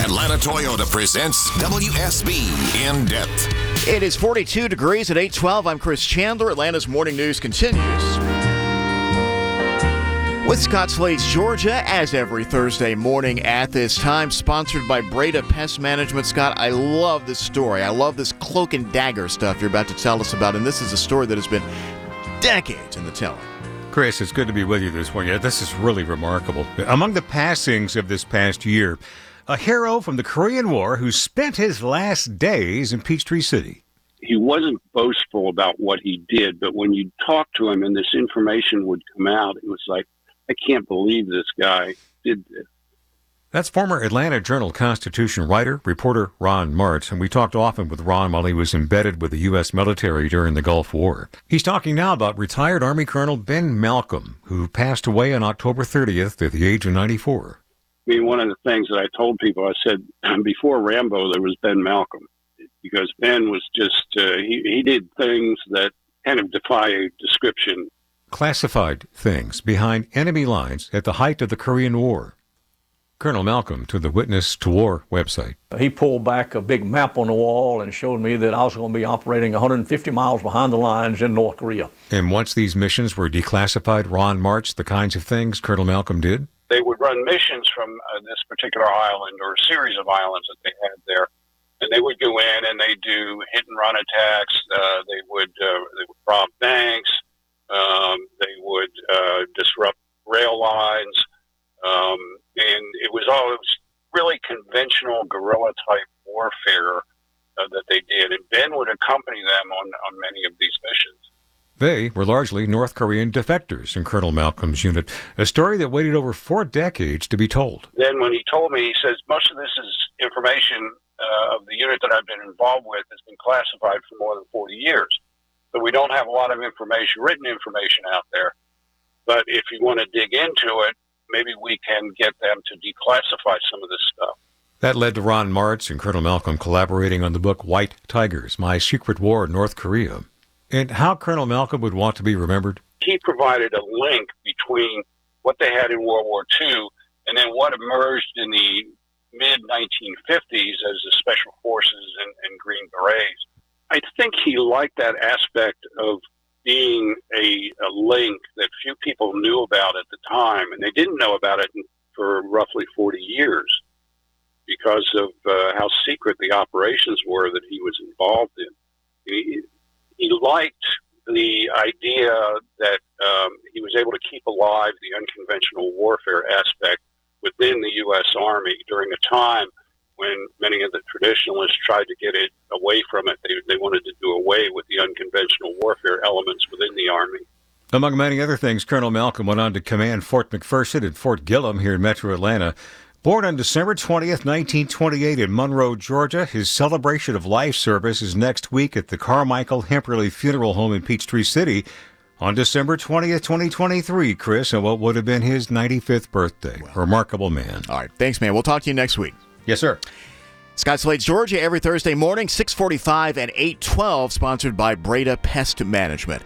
Atlanta Toyota presents WSB In Depth. It is 42 degrees at 812. I'm Chris Chandler. Atlanta's morning news continues. With Scott Slade's Georgia, as every Thursday morning at this time, sponsored by Breda Pest Management. Scott, I love this story. I love this cloak and dagger stuff you're about to tell us about, and this is a story that has been decades in the telling. Chris, it's good to be with you this morning. This is really remarkable. Among the passings of this past year, a hero from the Korean War who spent his last days in Peachtree City. He wasn't boastful about what he did, but when you talk to him and this information would come out, it was like, I can't believe this guy did this. That's former Atlanta Journal Constitution writer, reporter Ron Martz, and we talked often with Ron while he was embedded with the U.S. military during the Gulf War. He's talking now about retired Army Colonel Ben Malcolm, who passed away on October 30th at the age of 94. I mean, one of the things that I told people, I said, before Rambo, there was Ben Malcolm, because Ben was just, uh, he, he did things that kind of defy description. Classified things behind enemy lines at the height of the Korean War. Colonel Malcolm to the Witness to War website. He pulled back a big map on the wall and showed me that I was going to be operating 150 miles behind the lines in North Korea. And once these missions were declassified, Ron Martz, the kinds of things Colonel Malcolm did? They would run missions from uh, this particular island or a series of islands that they had there. And they would go in and they do hit and run attacks. Uh, they would uh, they would rob banks. Um, they would uh, disrupt rail lines. Um, and it was all it was really conventional guerrilla type warfare uh, that they did. And Ben would accompany them on, on many of these missions. They were largely North Korean defectors in Colonel Malcolm's unit, a story that waited over four decades to be told. Then, when he told me, he says, most of this is information uh, of the unit that I've been involved with has been classified for more than 40 years. So we don't have a lot of information, written information out there. But if you want to dig into it, maybe we can get them to declassify some of this stuff. That led to Ron Martz and Colonel Malcolm collaborating on the book White Tigers My Secret War in North Korea. And how Colonel Malcolm would want to be remembered? He provided a link between what they had in World War II and then what emerged in the mid 1950s as the Special Forces and, and Green Berets. I think he liked that aspect of being a, a link that few people knew about at the time, and they didn't know about it for roughly 40 years because of uh, how secret the operations were that he was involved in. He, he liked the idea that um, he was able to keep alive the unconventional warfare aspect within the U.S. Army during a time when many of the traditionalists tried to get it away from it. They, they wanted to do away with the unconventional warfare elements within the Army. Among many other things, Colonel Malcolm went on to command Fort McPherson and Fort Gillem here in metro Atlanta. Born on December 20th, 1928 in Monroe, Georgia, his celebration of life service is next week at the Carmichael Hemperley Funeral Home in Peachtree City on December 20th, 2023, Chris, and what would have been his 95th birthday. Remarkable man. All right. Thanks, man. We'll talk to you next week. Yes, sir. Scott Slade's Georgia every Thursday morning, 645 and 812, sponsored by Breda Pest Management.